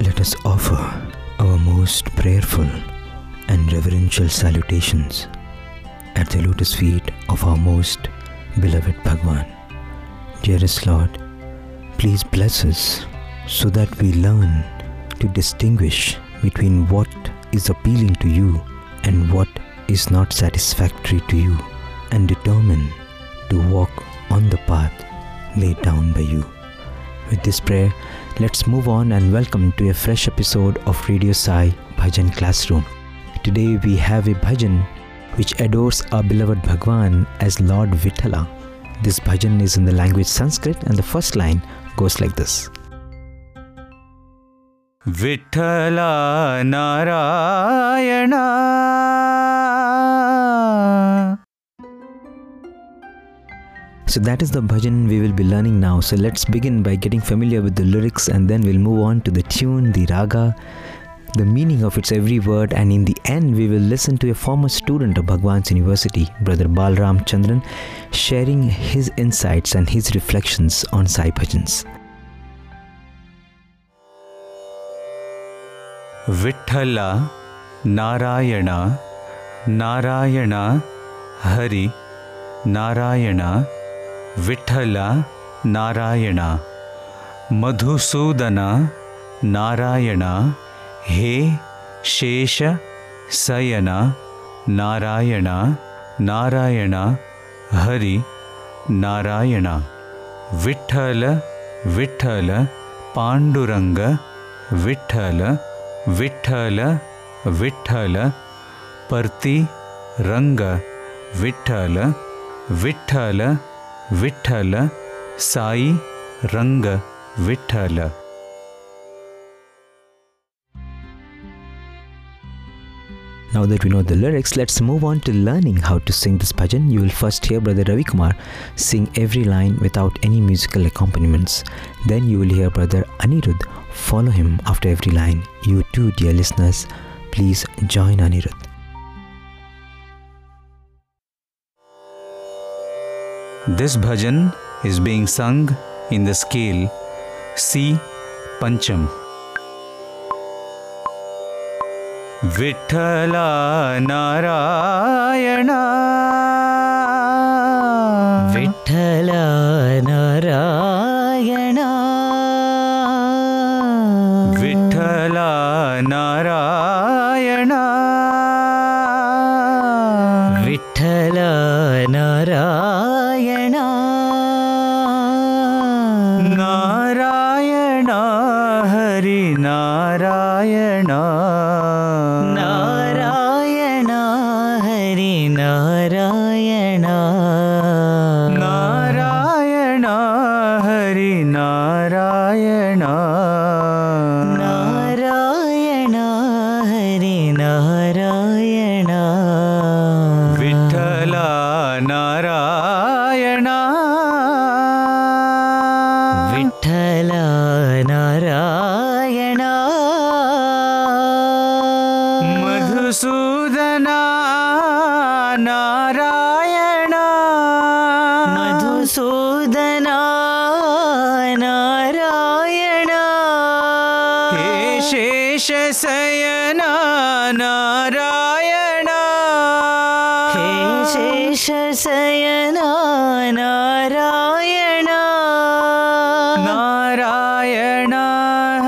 Let us offer our most prayerful and reverential salutations at the lotus feet of our most beloved Bhagwan. Dearest Lord, please bless us so that we learn to distinguish between what is appealing to you and what is not satisfactory to you and determine to walk on the path laid down by you. With this prayer, Let's move on and welcome to a fresh episode of Radio Sai Bhajan Classroom. Today we have a bhajan which adores our beloved Bhagwan as Lord Vitala. This bhajan is in the language Sanskrit and the first line goes like this. Vitala Narayana So that is the bhajan we will be learning now. So let's begin by getting familiar with the lyrics and then we'll move on to the tune, the raga, the meaning of its every word and in the end we will listen to a former student of Bhagwan's university, Brother Balram Chandran, sharing his insights and his reflections on Sai bhajans. Vithala Narayana Narayana Hari Narayana Vitthala Narayana, Madhusudana Narayana, ಹೇ ಶೇಷ ಸಯನ ನಾರಾಯಣ ನಾರಾಯಣ, ಹರಿ ನಾರಾಯಣ, ವಿಠಲ ವಿಠಲ ಪಾಂಡುರಂಗ, ವಿಠಲ ವಿಠಲ ವಿಠಲ ಪರ್ತಿ ರಂಗ, ವಿಠಲ ವಿಠ್ಠಲ ವಿಠ್ಠಲ ಸಾಯಿ ರಂಗ Vitthala Now that we know the lyrics, let's move on to learning how to sing this bhajan. You will first hear Brother Ravi Kumar sing every line without any musical accompaniments. Then you will hear Brother Anirudh follow him after every line. You too, dear listeners, please join Anirudh. This bhajan is being sung in the scale C Pancham. Vitthal Narayan Vitthal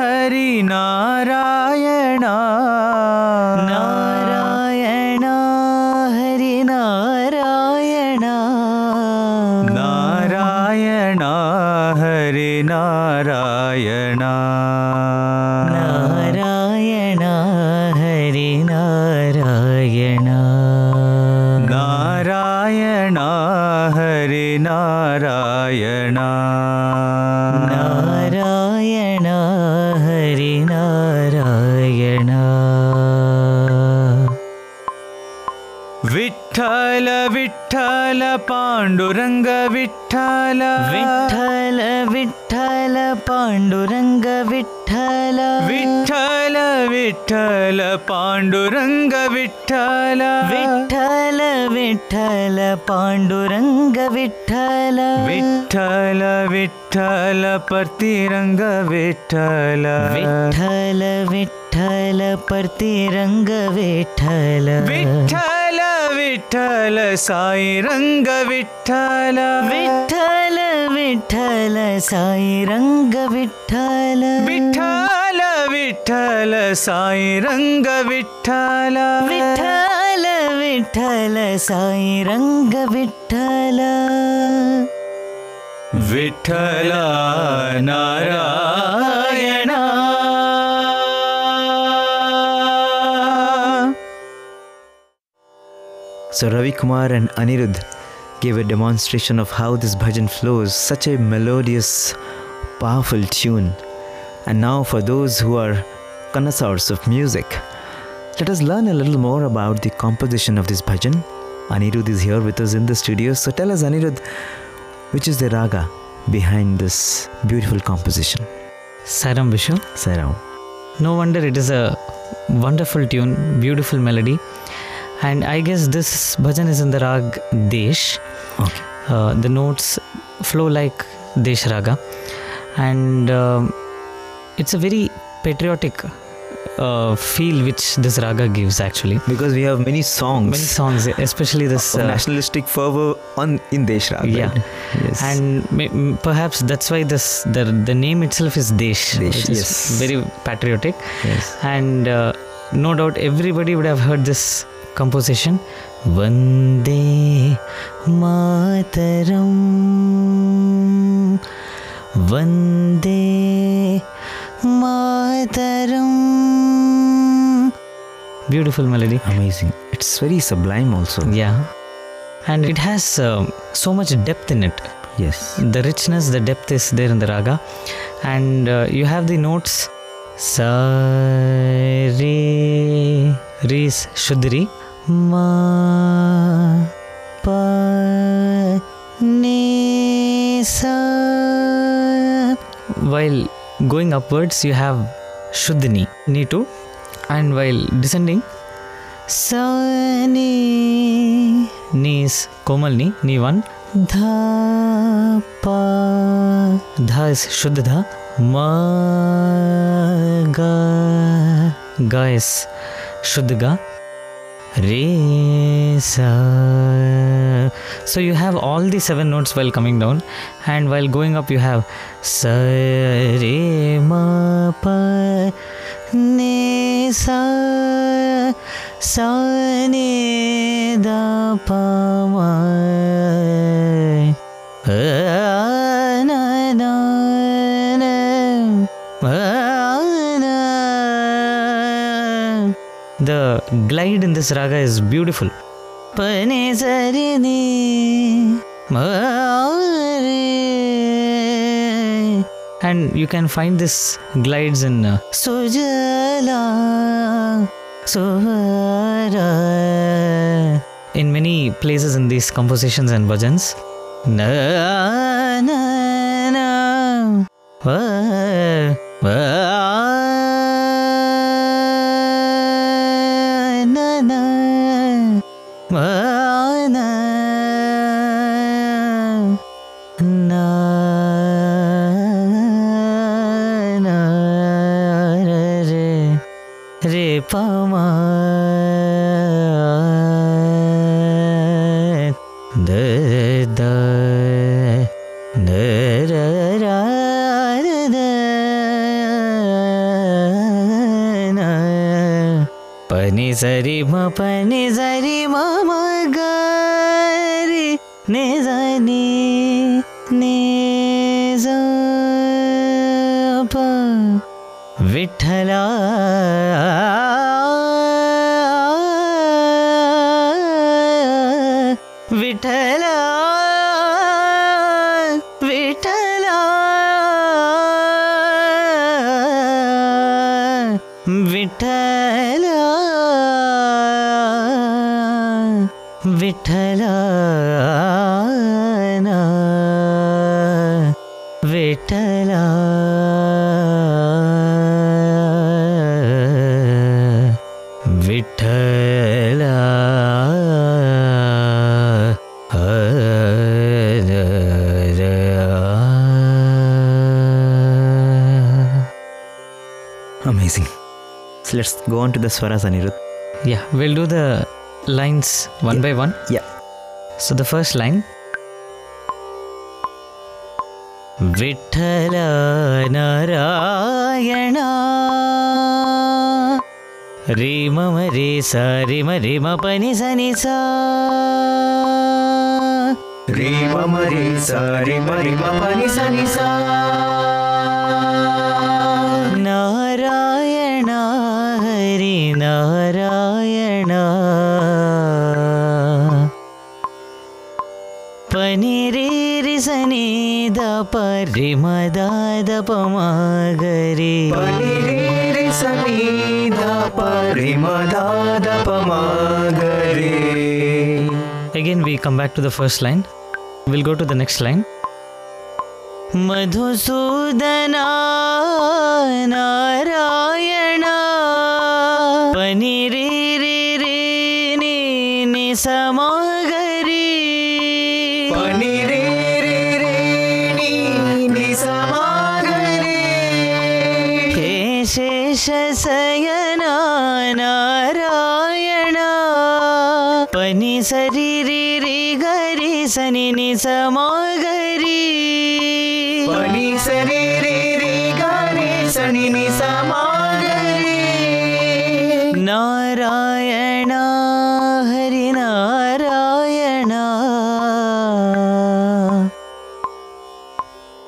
Harinarayan Panduranga Vittala Vittala Vittala Panduranga Vittala Vittala Vittala Vitthala பர்த்திரங்க Vitthala. Vitthala Vitthala பர்த்திரங்க Vitthala. Vitthala Vitthala சாயிரங்க Vitthala. Vitthala Vitthala சாயிரங்க Vitthala. Vitthala Vitthala சாயிரங்க Vitthala. Vitthala Vitthala சாயிரங்க Vitthala. So Ravi Kumar and Anirudh gave a demonstration of how this bhajan flows, such a melodious, powerful tune. And now, for those who are connoisseurs of music, let us learn a little more about the composition of this bhajan. Anirudh is here with us in the studio, so tell us, Anirudh, which is the raga behind this beautiful composition? Sairam Vishu. Sairam. No wonder it is a wonderful tune, beautiful melody. And I guess this bhajan is in the rag Desh. Okay. Uh, the notes flow like Desh Raga. And um, it's a very patriotic uh, feel which this raga gives actually. Because we have many songs. Many songs, especially this. uh, nationalistic fervor on in Desh Raga. Yeah. right? Yes. and may, perhaps that's why this the, the name itself is Desh, Desh, which is yes. very patriotic. yes. and uh, no doubt everybody would have heard this composition vande mataram vande mataram beautiful melody. Amazing. It's very sublime also. yeah. And it has uh, so much depth in it. Yes. the richness the depth is there in the raga. And uh, you have the notes. Sa re re is shuddri ma pa ni sa. While going upwards you have shuddhini ni two and while descending. Sa ni ni is komal ni ni one. dha pa dha is shuddha dha. Ma ga ga is shuddha ga. Re sa. So you have all the seven notes while coming down. And while going up you have sa re ma pa ni sa sa ni da pa ma na, na, na. Na. The glide in this raga is beautiful. Pane sari ni. And you can find this glides in uh, in many places in these compositions and bhajans. Na na na sari ma go on to the swaras, Anirudh. Yeah, we'll do the lines one Yeah. by one. Yeah. So the first line Vithala Narayana Re mama re sa re ma re ma pa ni sa ni sa Re ma ma re sa re ma re ma pari mada da pamagari Pani re re sa ni da pa re ma da da pa ma ga re. Again we come back to the first line. We'll go to the next line. Madhusudana Narayana Paniri ri ri ni ni सनि निगरि सेरे गरि सनि समगरे नारायण हरि नारायण।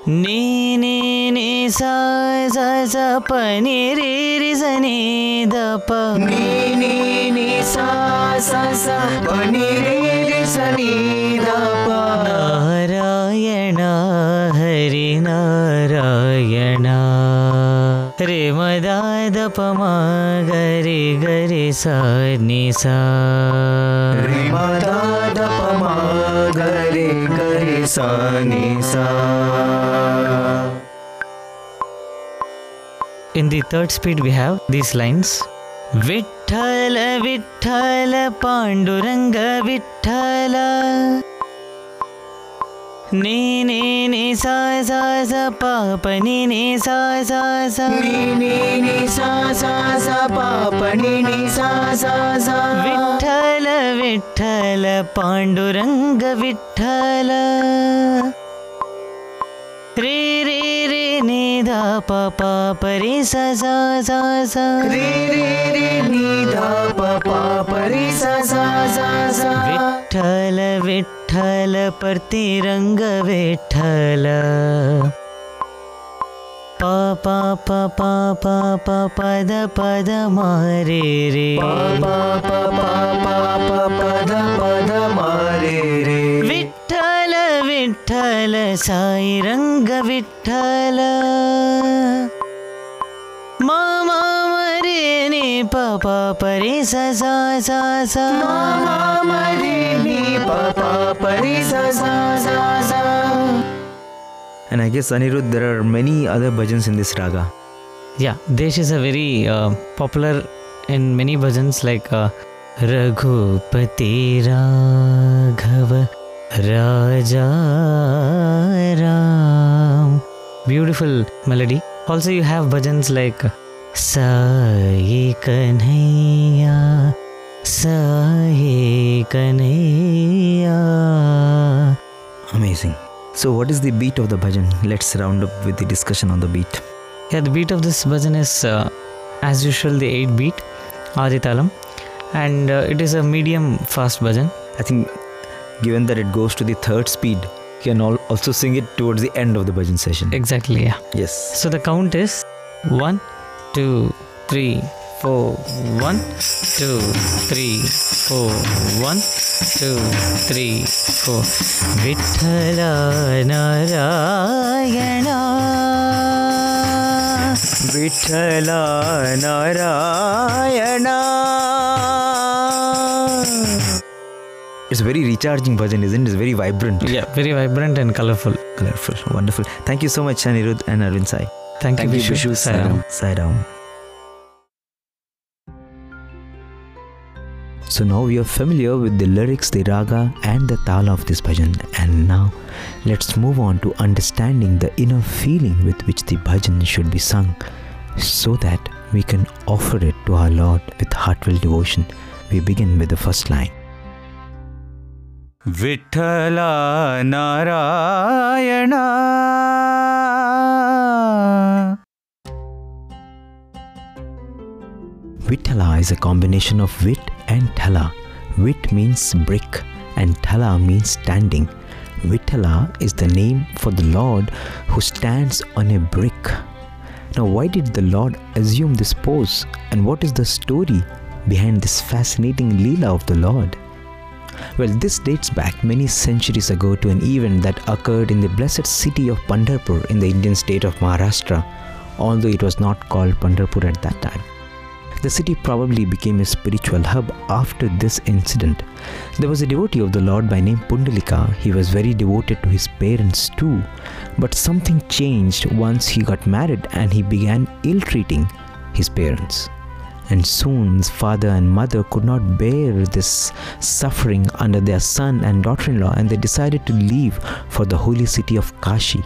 नीनि सा पनीरे सनि दपीनि निसीरे தபமா கரி கரி சாரி சா தபமா கரி கரி சாரி சா In the third speed, we have these lines. Vittala Vittala Panduranga Vittala नीनि सा सा. पानि सा पानि सा. विठ्ठल विट्ठल पाण्डुरङ्ग विठ्ठल. रि निधा प पा परि स सा निधा pa pa pa re sa sa sa sa. Vitthal Vitthal प्रतिरङ्ग Vitthal प प प प प प पद पद मारे रे Pa pa pa pa pa pa pa da pa da ma re re. Vitthal Vitthal Sai रङ्ग विठ्ठल मा ni pa pa pa sa sa sa sa ma ma ni pa pa pa sa sa sa sa and I guess Anirudh there are many other bhajans in this raga. Yeah Desh is a very uh, popular in many bhajans like uh, Raghupati Raghava Raja Ram. Beautiful melody. Also you have bhajans like Sai Kanhaiya Sai Kanhaiya. Amazing. So, what is the beat of the bhajan? Let's round up with the discussion on the beat. Yeah, the beat of this bhajan is, uh, as usual, the 8 beat, Aditalam, and uh, it is a medium fast bhajan. I think, given that it goes to the third speed, you can al- also sing it towards the end of the bhajan session. Exactly, yeah. Yes. So the count is 1, 2, 3, 4, 1, 2, 3, 4, 1, 2, 3, 4. Vithala Narayana. Vithala Narayana. It's very recharging bhajan, isn't it? It's very vibrant, Yeah, very vibrant and colorful. colorful, wonderful. Thank you so much, Anirudh and Arvind Sai. Thank, you, Vishu. Sairam. Sai Ram. So now we are familiar with the lyrics, the raga, and the tala of this bhajan. And now let's move on to understanding the inner feeling with which the bhajan should be sung so that we can offer it to our Lord with heartfelt devotion. We begin with the first line. Vittala Narayana Vitala is a combination of vit and thala. Vit means brick and thala means standing. Vitala is the name for the Lord who stands on a brick. Now, why did the Lord assume this pose and what is the story behind this fascinating Leela of the Lord? Well, this dates back many centuries ago to an event that occurred in the blessed city of Pandharpur in the Indian state of Maharashtra, although it was not called Pandharpur at that time. The city probably became a spiritual hub after this incident. There was a devotee of the Lord by name Pundalika. He was very devoted to his parents too. But something changed once he got married and he began ill treating his parents. And soon father and mother could not bear this suffering under their son and daughter in law and they decided to leave for the holy city of Kashi.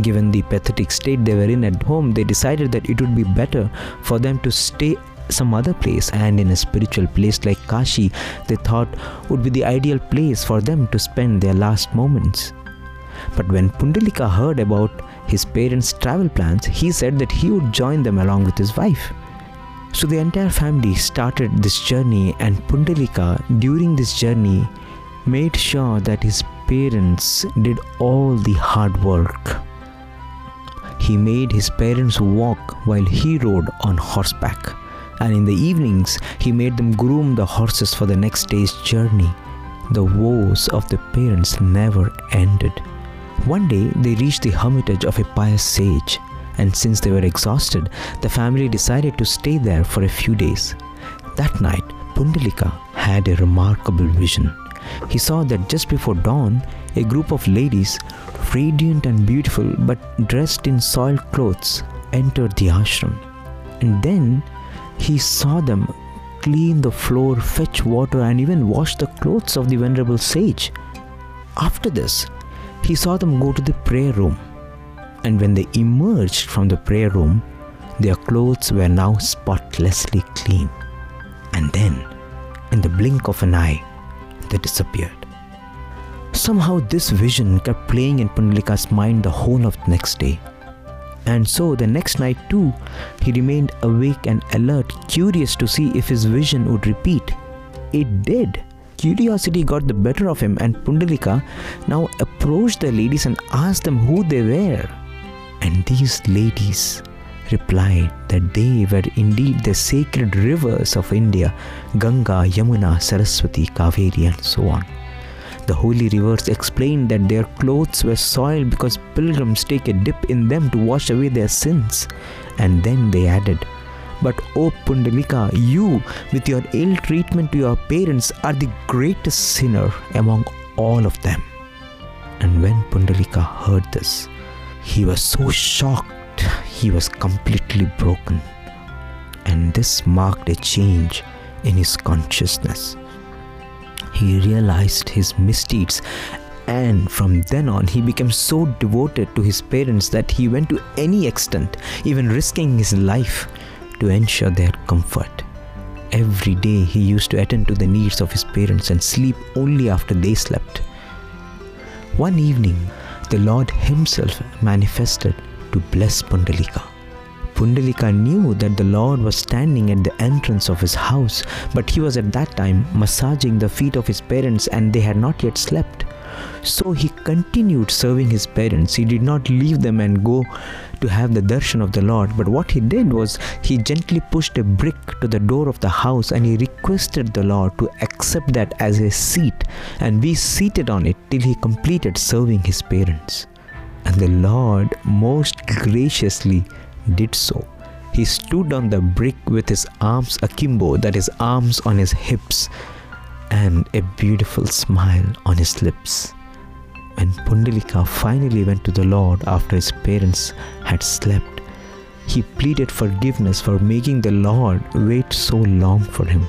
Given the pathetic state they were in at home, they decided that it would be better for them to stay some other place and in a spiritual place like Kashi they thought would be the ideal place for them to spend their last moments. But when Pundalika heard about his parents' travel plans, he said that he would join them along with his wife. So the entire family started this journey, and Pundalika, during this journey, made sure that his parents did all the hard work. He made his parents walk while he rode on horseback, and in the evenings, he made them groom the horses for the next day's journey. The woes of the parents never ended. One day, they reached the hermitage of a pious sage, and since they were exhausted, the family decided to stay there for a few days. That night, Pundalika had a remarkable vision. He saw that just before dawn, a group of ladies, radiant and beautiful but dressed in soiled clothes, entered the ashram. And then he saw them clean the floor, fetch water, and even wash the clothes of the venerable sage. After this, he saw them go to the prayer room. And when they emerged from the prayer room, their clothes were now spotlessly clean. And then, in the blink of an eye, they disappeared. Somehow, this vision kept playing in Pundalika's mind the whole of the next day. And so, the next night too, he remained awake and alert, curious to see if his vision would repeat. It did. Curiosity got the better of him, and Pundalika now approached the ladies and asked them who they were. And these ladies replied that they were indeed the sacred rivers of India Ganga, Yamuna, Saraswati, Kaveri, and so on. The holy rivers explained that their clothes were soiled because pilgrims take a dip in them to wash away their sins. And then they added, But O Pundalika, you, with your ill treatment to your parents, are the greatest sinner among all of them. And when Pundalika heard this, he was so shocked, he was completely broken. And this marked a change in his consciousness. He realized his misdeeds, and from then on, he became so devoted to his parents that he went to any extent, even risking his life, to ensure their comfort. Every day, he used to attend to the needs of his parents and sleep only after they slept. One evening, the Lord Himself manifested to bless Pundalika. Pundalika knew that the Lord was standing at the entrance of his house, but he was at that time massaging the feet of his parents and they had not yet slept. So he continued serving his parents. He did not leave them and go to have the darshan of the Lord, but what he did was he gently pushed a brick to the door of the house and he requested the Lord to accept that as a seat and be seated on it till he completed serving his parents. And the Lord most graciously did so. He stood on the brick with his arms akimbo, that is, arms on his hips, and a beautiful smile on his lips. When Pundalika finally went to the Lord after his parents had slept, he pleaded forgiveness for making the Lord wait so long for him.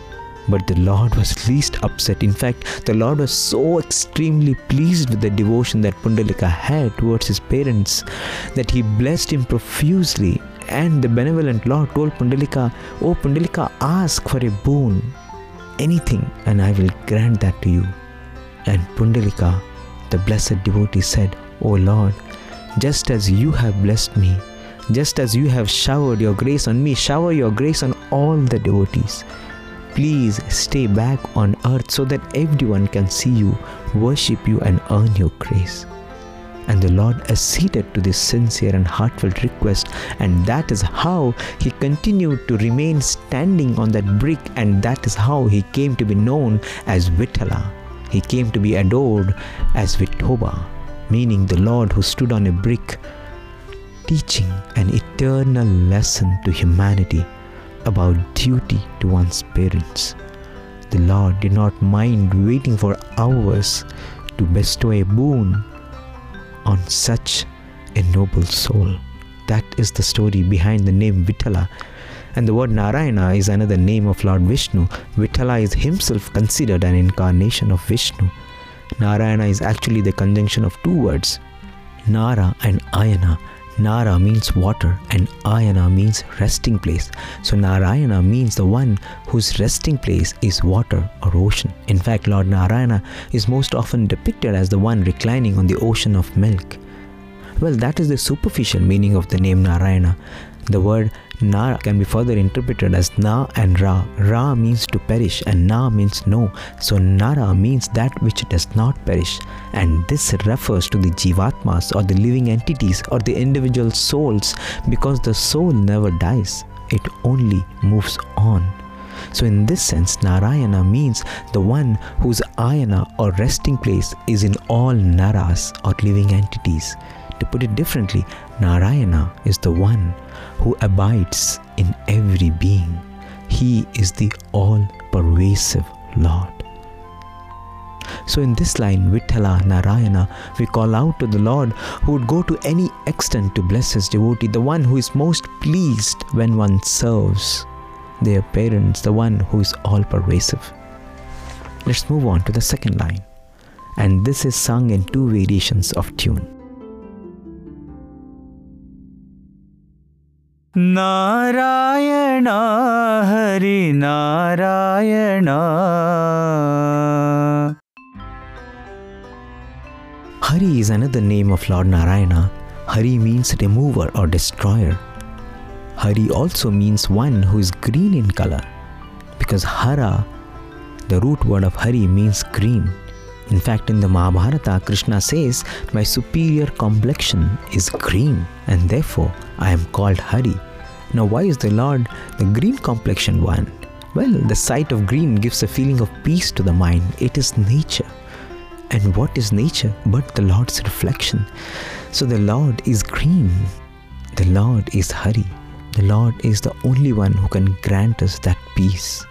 But the Lord was least upset. In fact, the Lord was so extremely pleased with the devotion that Pundalika had towards his parents that he blessed him profusely And the benevolent Lord told Pundalika, Oh Pundalika, ask for a boon, anything, and I will grant that to you. And Pundalika, the blessed devotee, said, O Lord, just as you have blessed me, just as you have showered your grace on me, shower your grace on all the devotees. Please stay back on earth so that everyone can see you, worship you, and earn your grace. And the Lord acceded to this sincere and heartfelt request, and that is how he continued to remain standing on that brick, and that is how he came to be known as Vitala. He came to be adored as Vithoba, meaning the Lord who stood on a brick, teaching an eternal lesson to humanity about duty to one's parents. The Lord did not mind waiting for hours to bestow a boon on such a noble soul. That is the story behind the name Vitala. And the word Narayana is another name of Lord Vishnu. Vitala is himself considered an incarnation of Vishnu. Narayana is actually the conjunction of two words, Nara and Ayana. Nara means water and Ayana means resting place. So Narayana means the one whose resting place is water or ocean. In fact, Lord Narayana is most often depicted as the one reclining on the ocean of milk. Well, that is the superficial meaning of the name Narayana. The word Nara can be further interpreted as Na and Ra. Ra means to perish and Na means no. So Nara means that which does not perish. And this refers to the Jivatmas or the living entities or the individual souls because the soul never dies. It only moves on. So, in this sense, Narayana means the one whose ayana or resting place is in all naras or living entities. To put it differently, Narayana is the one who abides in every being. He is the all pervasive Lord. So, in this line, Vithala Narayana, we call out to the Lord who would go to any extent to bless his devotee, the one who is most pleased when one serves their parents, the one who is all pervasive. Let's move on to the second line. And this is sung in two variations of tune. Narayana Hari Narayana Hari is another name of Lord Narayana. Hari means remover or destroyer. Hari also means one who is green in color because Hara, the root word of Hari, means green. In fact, in the Mahabharata, Krishna says, My superior complexion is green and therefore I am called Hari. Now, why is the Lord the green complexion one? Well, the sight of green gives a feeling of peace to the mind. It is nature. And what is nature but the Lord's reflection? So the Lord is green. The Lord is Hari. The Lord is the only one who can grant us that peace.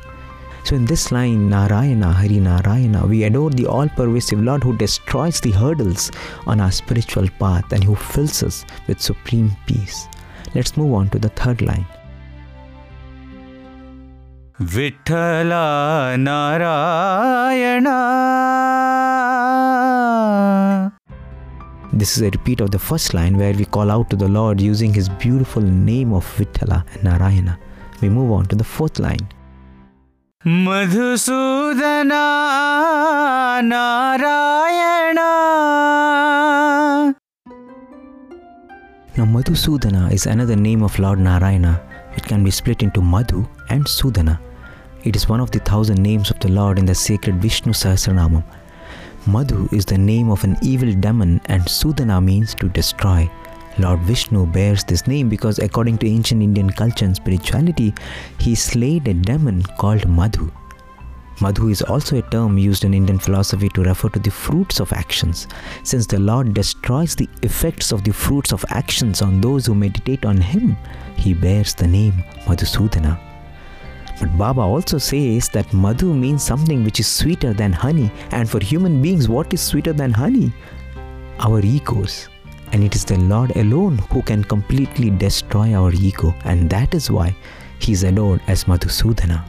So in this line, Narayana, Hari Narayana, we adore the all pervasive Lord who destroys the hurdles on our spiritual path and who fills us with supreme peace. Let's move on to the third line. Vithala Narayana. This is a repeat of the first line where we call out to the Lord using his beautiful name of Vithala and Narayana. We move on to the fourth line. Madhusudana Narayana Now, Madhusudana is another name of Lord Narayana. It can be split into Madhu and Sudana. It is one of the thousand names of the Lord in the sacred Vishnu Sahasranamam. Madhu is the name of an evil demon, and Sudana means to destroy. Lord Vishnu bears this name because, according to ancient Indian culture and spirituality, he slayed a demon called Madhu. Madhu is also a term used in Indian philosophy to refer to the fruits of actions. Since the Lord destroys the effects of the fruits of actions on those who meditate on Him, He bears the name Madhusudana. But Baba also says that Madhu means something which is sweeter than honey, and for human beings, what is sweeter than honey? Our egos. And it is the Lord alone who can completely destroy our ego, and that is why He is adored as Madhusudana.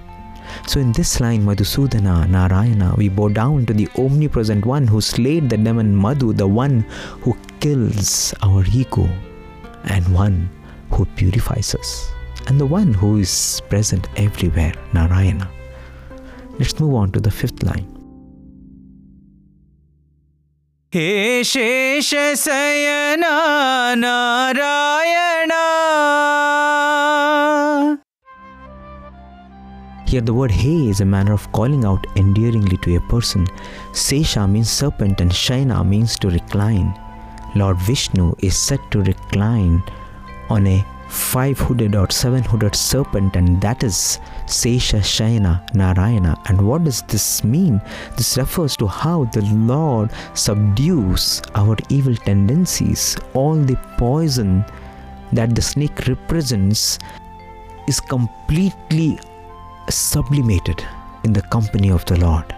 So, in this line, Madhusudana, Narayana, we bow down to the omnipresent one who slayed the demon Madhu, the one who kills our ego, and one who purifies us, and the one who is present everywhere, Narayana. Let's move on to the fifth line. Hey Sheshashayana Here, the word "hey" is a manner of calling out endearingly to a person. Sesha means serpent, and Shayana means to recline. Lord Vishnu is said to recline on a five hooded or seven hooded serpent, and that is Sesha Shayana Narayana. And what does this mean? This refers to how the Lord subdues our evil tendencies. All the poison that the snake represents is completely sublimated in the company of the Lord.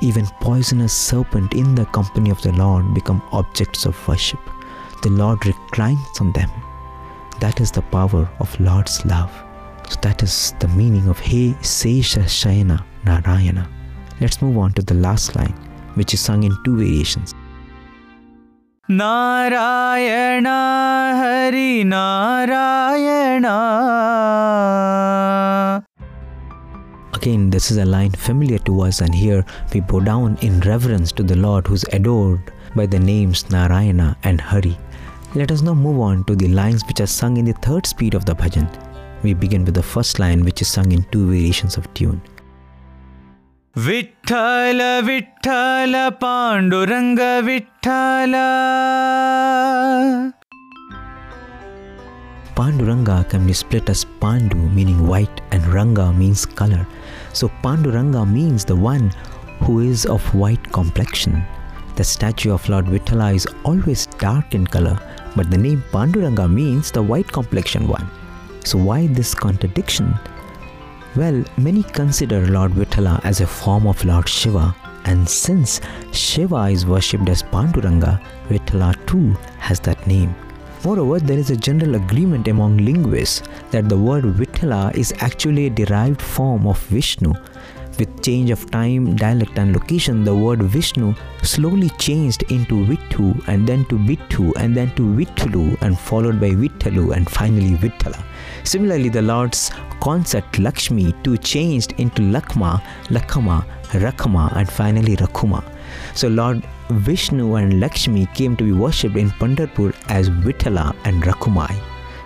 Even poisonous serpent in the company of the Lord become objects of worship. The Lord reclines on them. That is the power of Lord's love. So that is the meaning of He Sesha Shayana Narayana. Let's move on to the last line, which is sung in two variations. Narayan Hari Narayan Again, this is a line familiar to us, and here we bow down in reverence to the Lord who is adored by the names Narayana and Hari. Let us now move on to the lines which are sung in the third speed of the bhajan. We begin with the first line which is sung in two variations of tune. Vittala Vittala Panduranga, Vittala Panduranga can be split as Pandu meaning white and Ranga means color. So Panduranga means the one who is of white complexion. The statue of Lord Vitala is always dark in color but the name Panduranga means the white complexion one. So why this contradiction? Well, many consider Lord Vithala as a form of Lord Shiva, and since Shiva is worshipped as Panduranga, Vithala too has that name. Moreover, there is a general agreement among linguists that the word Vithala is actually a derived form of Vishnu. With change of time, dialect, and location, the word Vishnu slowly changed into Vittu and then to Vittu and then to Vittulu and followed by Vittalu and finally Vittala. Similarly, the Lord's concept Lakshmi too changed into Lakma, Lakama, Rakama, and finally Rakuma. So, Lord Vishnu and Lakshmi came to be worshipped in Pandharpur as Vitala and Rakumai.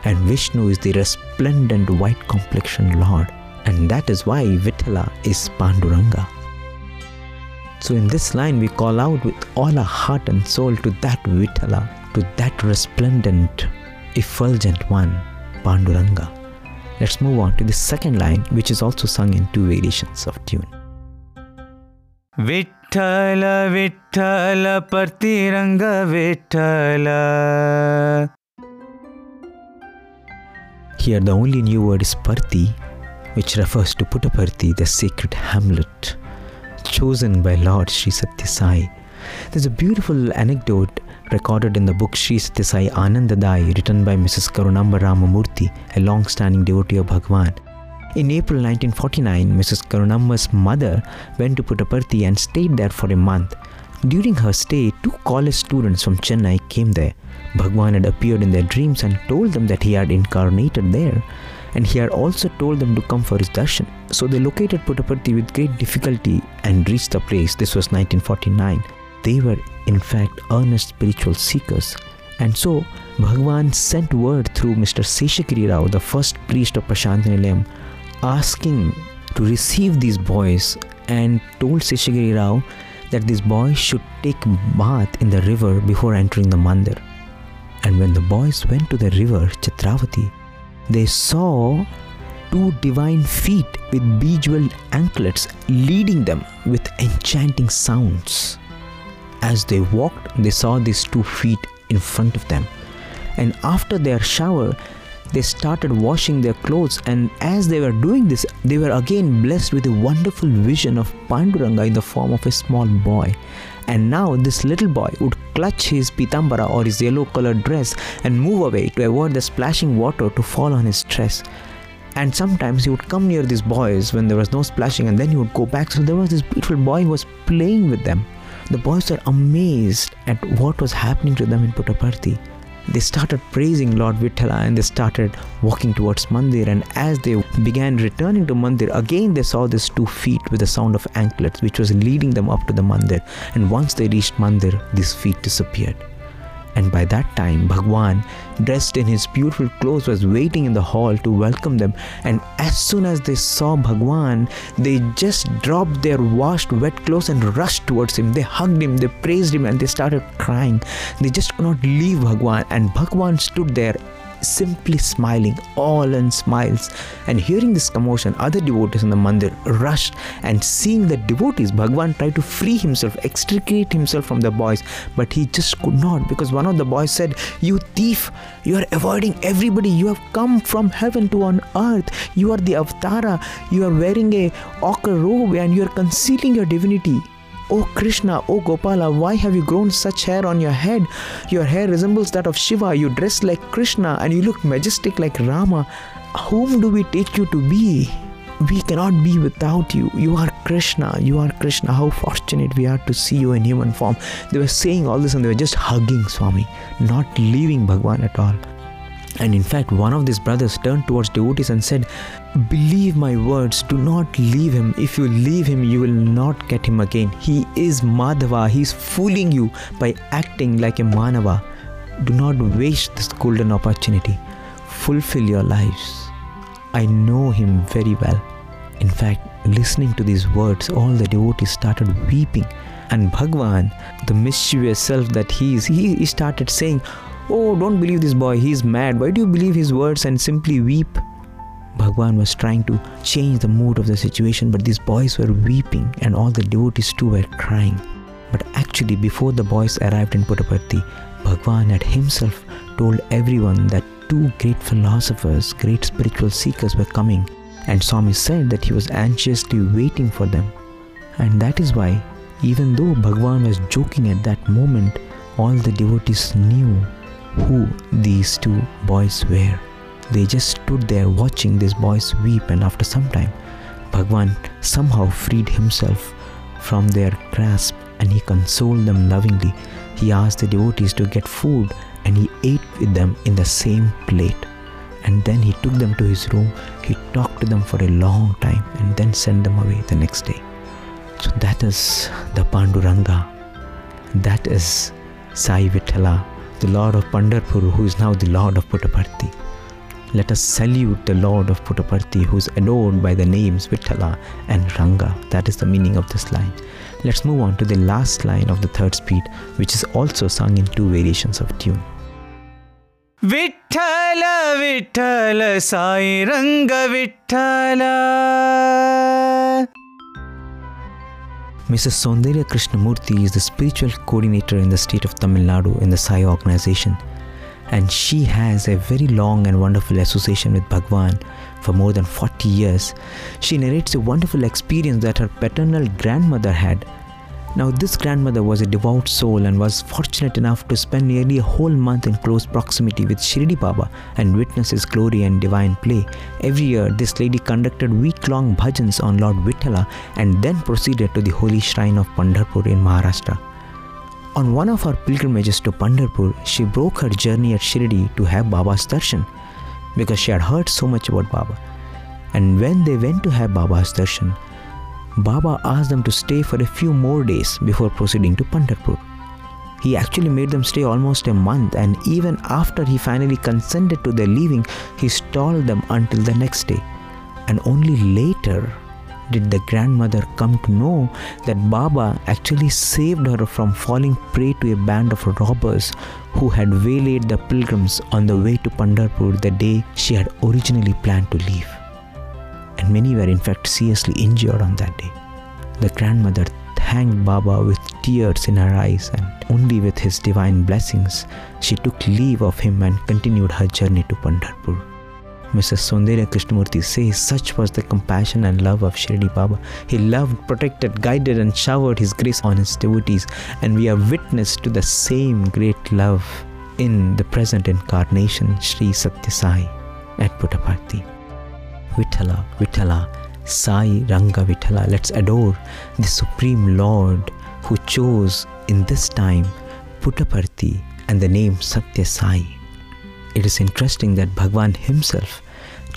And Vishnu is the resplendent white complexioned Lord, and that is why Vitala is Panduranga. So in this line we call out with all our heart and soul to that Vitala, to that resplendent, effulgent one, Panduranga. Let's move on to the second line which is also sung in two variations of tune. vitala Vittala Panduranga Vitala. Here the only new word is Parthi which refers to Puttaparthi, the sacred hamlet chosen by Lord Sri Satya Sai. There's a beautiful anecdote recorded in the book Sri Satya Sai Anandadayi, written by Mrs. Karunamba Ramamurthy, a long standing devotee of Bhagwan. In April 1949, Mrs. Karunamba's mother went to Puttaparthi and stayed there for a month. During her stay, two college students from Chennai came there. Bhagwan had appeared in their dreams and told them that he had incarnated there, and he had also told them to come for his darshan. So they located Puttaparthi with great difficulty and reached the place. This was 1949. They were, in fact, earnest spiritual seekers. And so, Bhagwan sent word through Mr. Seshagiri Rao, the first priest of Prasanthi Nilayam, asking to receive these boys and told Seshagiri Rao that these boys should take bath in the river before entering the mandir. And when the boys went to the river Chitravati, they saw two divine feet with bejeweled anklets leading them with enchanting sounds. As they walked, they saw these two feet in front of them. And after their shower, they started washing their clothes. And as they were doing this, they were again blessed with a wonderful vision of Panduranga in the form of a small boy. And now this little boy would clutch his pitambara or his yellow colored dress and move away to avoid the splashing water to fall on his dress. And sometimes he would come near these boys when there was no splashing and then he would go back. So there was this beautiful boy who was playing with them. The boys were amazed at what was happening to them in Puttaparthi. They started praising Lord Vithala and they started walking towards Mandir. And as they began returning to Mandir, again they saw these two feet with the sound of anklets, which was leading them up to the Mandir. And once they reached Mandir, these feet disappeared. And by that time, Bhagwan, dressed in his beautiful clothes, was waiting in the hall to welcome them. And as soon as they saw Bhagwan, they just dropped their washed, wet clothes and rushed towards him. They hugged him, they praised him, and they started crying. They just could not leave Bhagwan. And Bhagwan stood there simply smiling, all in smiles. And hearing this commotion, other devotees in the mandir rushed and seeing the devotees, Bhagwan tried to free himself, extricate himself from the boys, but he just could not because one of the boys said, You thief, you are avoiding everybody. You have come from heaven to on earth. You are the avatara. You are wearing a ochre robe and you are concealing your divinity. O Krishna, O Gopala, why have you grown such hair on your head? Your hair resembles that of Shiva, you dress like Krishna, and you look majestic like Rama. Whom do we take you to be? We cannot be without you. You are Krishna. You are Krishna. How fortunate we are to see you in human form. They were saying all this and they were just hugging Swami, not leaving Bhagwan at all. And in fact, one of these brothers turned towards devotees and said, Believe my words, do not leave him. If you leave him, you will not get him again. He is Madhava, he is fooling you by acting like a Manava. Do not waste this golden opportunity. Fulfill your lives. I know him very well. In fact, listening to these words, all the devotees started weeping. And Bhagwan, the mischievous self that he is, he, he started saying, Oh, don't believe this boy, he's mad. Why do you believe his words and simply weep? Bhagwan was trying to change the mood of the situation, but these boys were weeping and all the devotees too were crying. But actually, before the boys arrived in Puttaparthi, Bhagwan had himself told everyone that two great philosophers, great spiritual seekers were coming, and Swami said that he was anxiously waiting for them. And that is why, even though Bhagwan was joking at that moment, all the devotees knew who these two boys were. They just stood there watching these boys weep, and after some time, Bhagwan somehow freed himself from their grasp and he consoled them lovingly. He asked the devotees to get food and he ate with them in the same plate. And then he took them to his room, he talked to them for a long time and then sent them away the next day. So that is the Panduranga. That is Sai Vithala the Lord of Pandharpur, who is now the Lord of Puttaparthi. Let us salute the Lord of Puttaparthi, who is adored by the names Vitala and Ranga. That is the meaning of this line. Let's move on to the last line of the third speed, which is also sung in two variations of tune. Vitthala, Vitthala, Sai Ranga, Vitthala. Mrs. Soundarya Krishnamurthy is the spiritual coordinator in the state of Tamil Nadu in the Sai organization. And she has a very long and wonderful association with Bhagwan for more than 40 years. She narrates a wonderful experience that her paternal grandmother had now, this grandmother was a devout soul and was fortunate enough to spend nearly a whole month in close proximity with Shirdi Baba and witness his glory and divine play. Every year, this lady conducted week long bhajans on Lord Vithala and then proceeded to the holy shrine of Pandharpur in Maharashtra. On one of her pilgrimages to Pandharpur, she broke her journey at Shirdi to have Baba's darshan because she had heard so much about Baba. And when they went to have Baba's darshan, Baba asked them to stay for a few more days before proceeding to Pandharpur. He actually made them stay almost a month, and even after he finally consented to their leaving, he stalled them until the next day. And only later did the grandmother come to know that Baba actually saved her from falling prey to a band of robbers who had waylaid the pilgrims on the way to Pandharpur the day she had originally planned to leave and many were in fact seriously injured on that day. The grandmother thanked Baba with tears in her eyes, and only with his divine blessings she took leave of him and continued her journey to Pandharpur. Mrs. Soundarya Krishnamurti says such was the compassion and love of Shirdi Baba. He loved, protected, guided, and showered his grace on his devotees, and we are witness to the same great love in the present incarnation, Sri Satya Sai at Puttaparthi. Vithala, Vithala, Sai Ranga Vithala. Let's adore the Supreme Lord who chose in this time Puttaparthi and the name Satya Sai. It is interesting that Bhagwan himself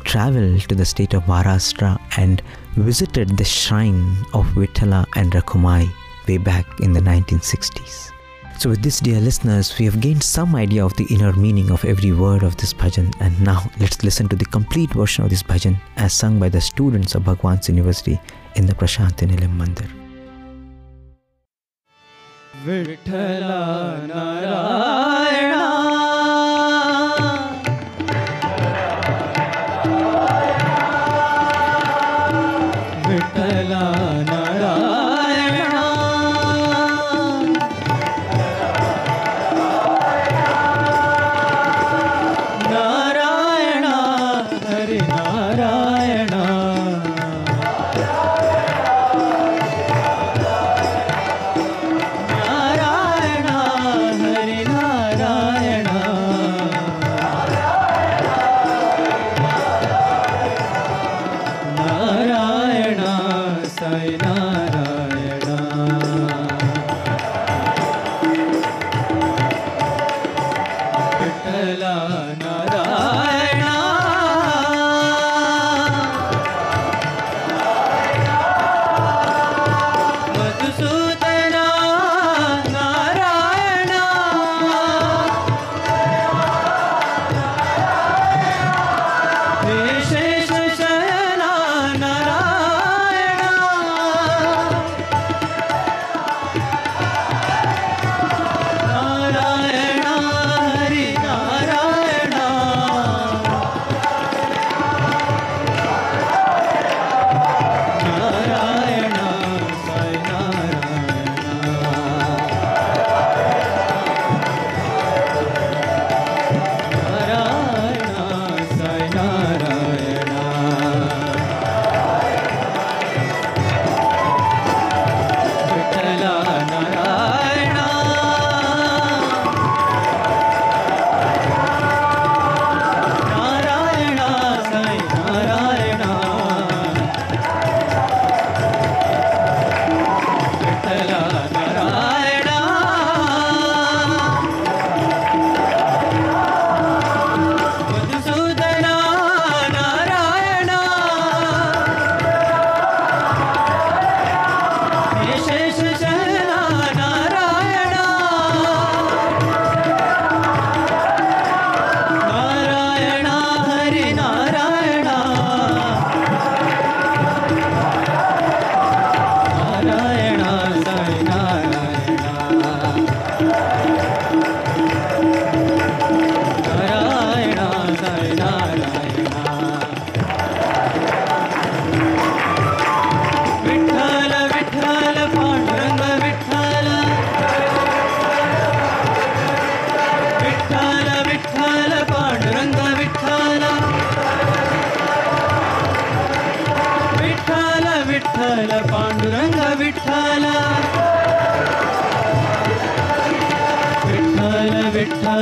traveled to the state of Maharashtra and visited the shrine of Vithala and Rakhumai way back in the 1960s. So, with this, dear listeners, we have gained some idea of the inner meaning of every word of this bhajan, and now let's listen to the complete version of this bhajan as sung by the students of Bhagwan's University in the Prasanthi Nilayam Mandir. Vitthala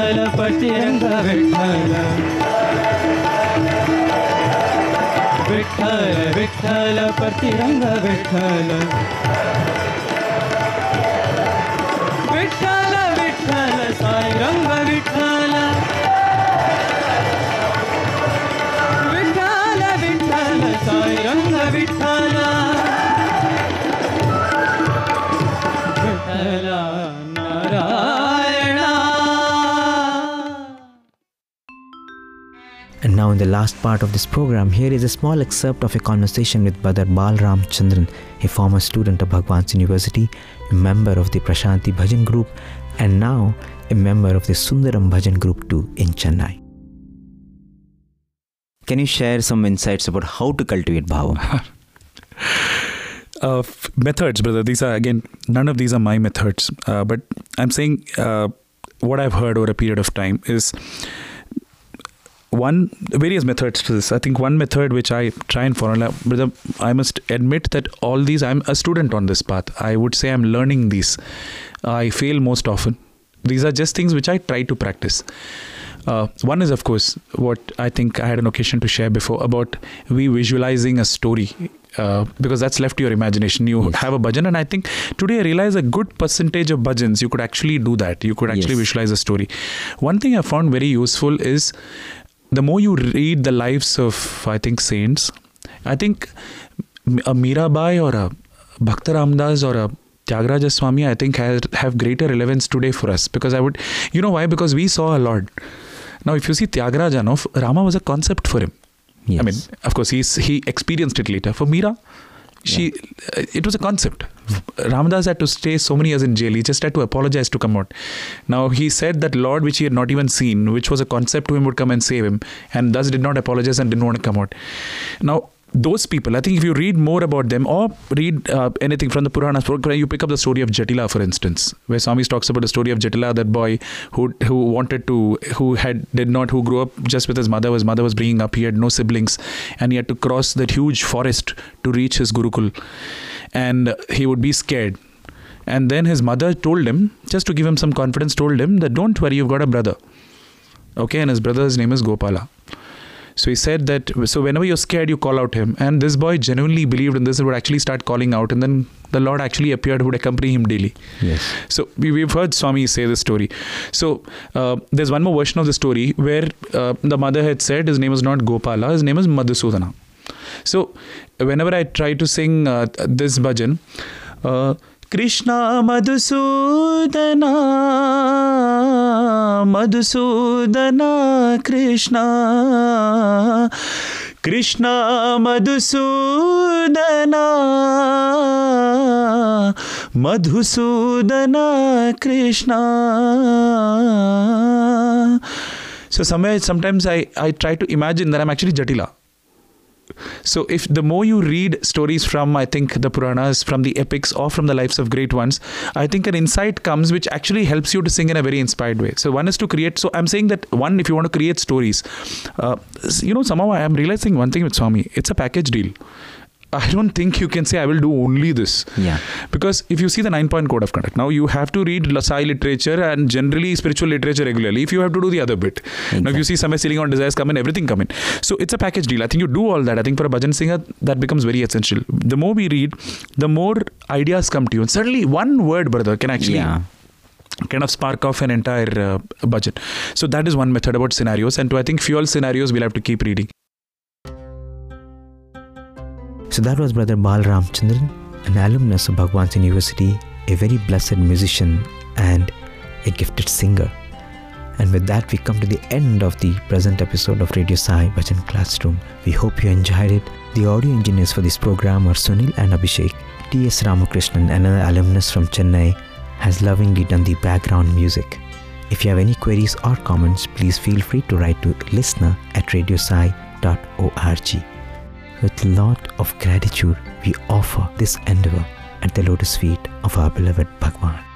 Vitthal पतिरंग Vitthal Vitthal Vitthal पतिरंग Vitthal In the last part of this program, here is a small excerpt of a conversation with Brother Balram Chandran, a former student of Bhagwan's University, a member of the Prasanthi Bhajan group, and now a member of the Sundaram Bhajan group too in Chennai. Can you share some insights about how to cultivate bhava? uh, methods, brother. These are again, none of these are my methods. Uh, but I'm saying uh, what I've heard over a period of time is one various methods to this. I think one method which I try and follow, brother. I must admit that all these, I'm a student on this path. I would say I'm learning these. I fail most often. These are just things which I try to practice. Uh, one is, of course, what I think I had an occasion to share before about we visualizing a story uh, because that's left to your imagination. You Yes. have a bhajan, and I think today I realize a good percentage of bhajans you could actually do that. You could actually Yes. visualize a story. One thing I found very useful is the more you read the lives of I think saints, I think a Mirabai or a Bhakta Ramdas or a Tyagaraja Swami, I think has, have greater relevance today for us because I would, you know why? Because we saw a Lord. Now, if you see Tyagaraja, no, Rama was a concept for him. Yes. I mean, of course, he's he experienced it later. For Meera, she uh, it was a concept. Ramadas had to stay so many years in jail. He just had to apologize to come out. Now he said that Lord, which he had not even seen, which was a concept to him, would come and save him, and thus did not apologize and didn't want to come out. Now those people, I think, if you read more about them or read uh, anything from the Puranas, you pick up the story of Jatila, for instance, where Swami talks about the story of Jatila, that boy who who wanted to, who had did not, who grew up just with his mother. His mother was bringing up. He had no siblings, and he had to cross that huge forest to reach his Gurukul, and he would be scared. And then his mother told him, just to give him some confidence, told him that don't worry, you've got a brother. Okay, and his brother's name is Gopala. So he said that so whenever you're scared, you call out him. And this boy genuinely believed in this and would actually start calling out. And then the Lord actually appeared, would accompany him daily. Yes. So we, we've heard Swami say this story. So uh, there's one more version of the story where uh, the mother had said his name is not Gopala, his name is Madhusudana. So whenever I try to sing uh, this bhajan, uh, Krishna Madhusudana Madhusudana Krishna Krishna Madhusudana Madhusudana Krishna so somewhere sometimes I, I try to imagine that I'm actually Jatila so if the more you read stories from I think the Puranas, from the epics or from the lives of great ones, I think an insight comes which actually helps you to sing in a very inspired way. So one is to create. So I'm saying that one, if you want to create stories, uh, you know somehow I am realizing one thing with Swami, it's a package deal. I don't think you can say I will do only this. Yeah. Because if you see the nine point code of conduct, now you have to read La Sai literature and generally spiritual literature regularly. If you have to do the other bit, now if you see somewhere sitting on desires come in, everything come in. So it's a package deal. I think you do all that. I think for a bhajan singer, that becomes very essential. The more we read, the more ideas come to you. And suddenly, one word, brother, can actually Yeah. kind of spark off an entire uh, budget. So that is one method about scenarios. And to I think fuel scenarios, we'll have to keep reading. So that was Brother Bal Ramchandran, an alumnus of Bhagwan's University, a very blessed musician and a gifted singer. And with that, we come to the end of the present episode of Radio Sai Bhajan Classroom. We hope you enjoyed it. The audio engineers for this program are Sunil and Abhishek. T.S. Ramakrishnan, another alumnus from Chennai, has lovingly done the background music. If you have any queries or comments, please feel free to write to listener at radiosai.org. With lot of gratitude, we offer this endeavor at the lotus feet of our beloved Bhagwan.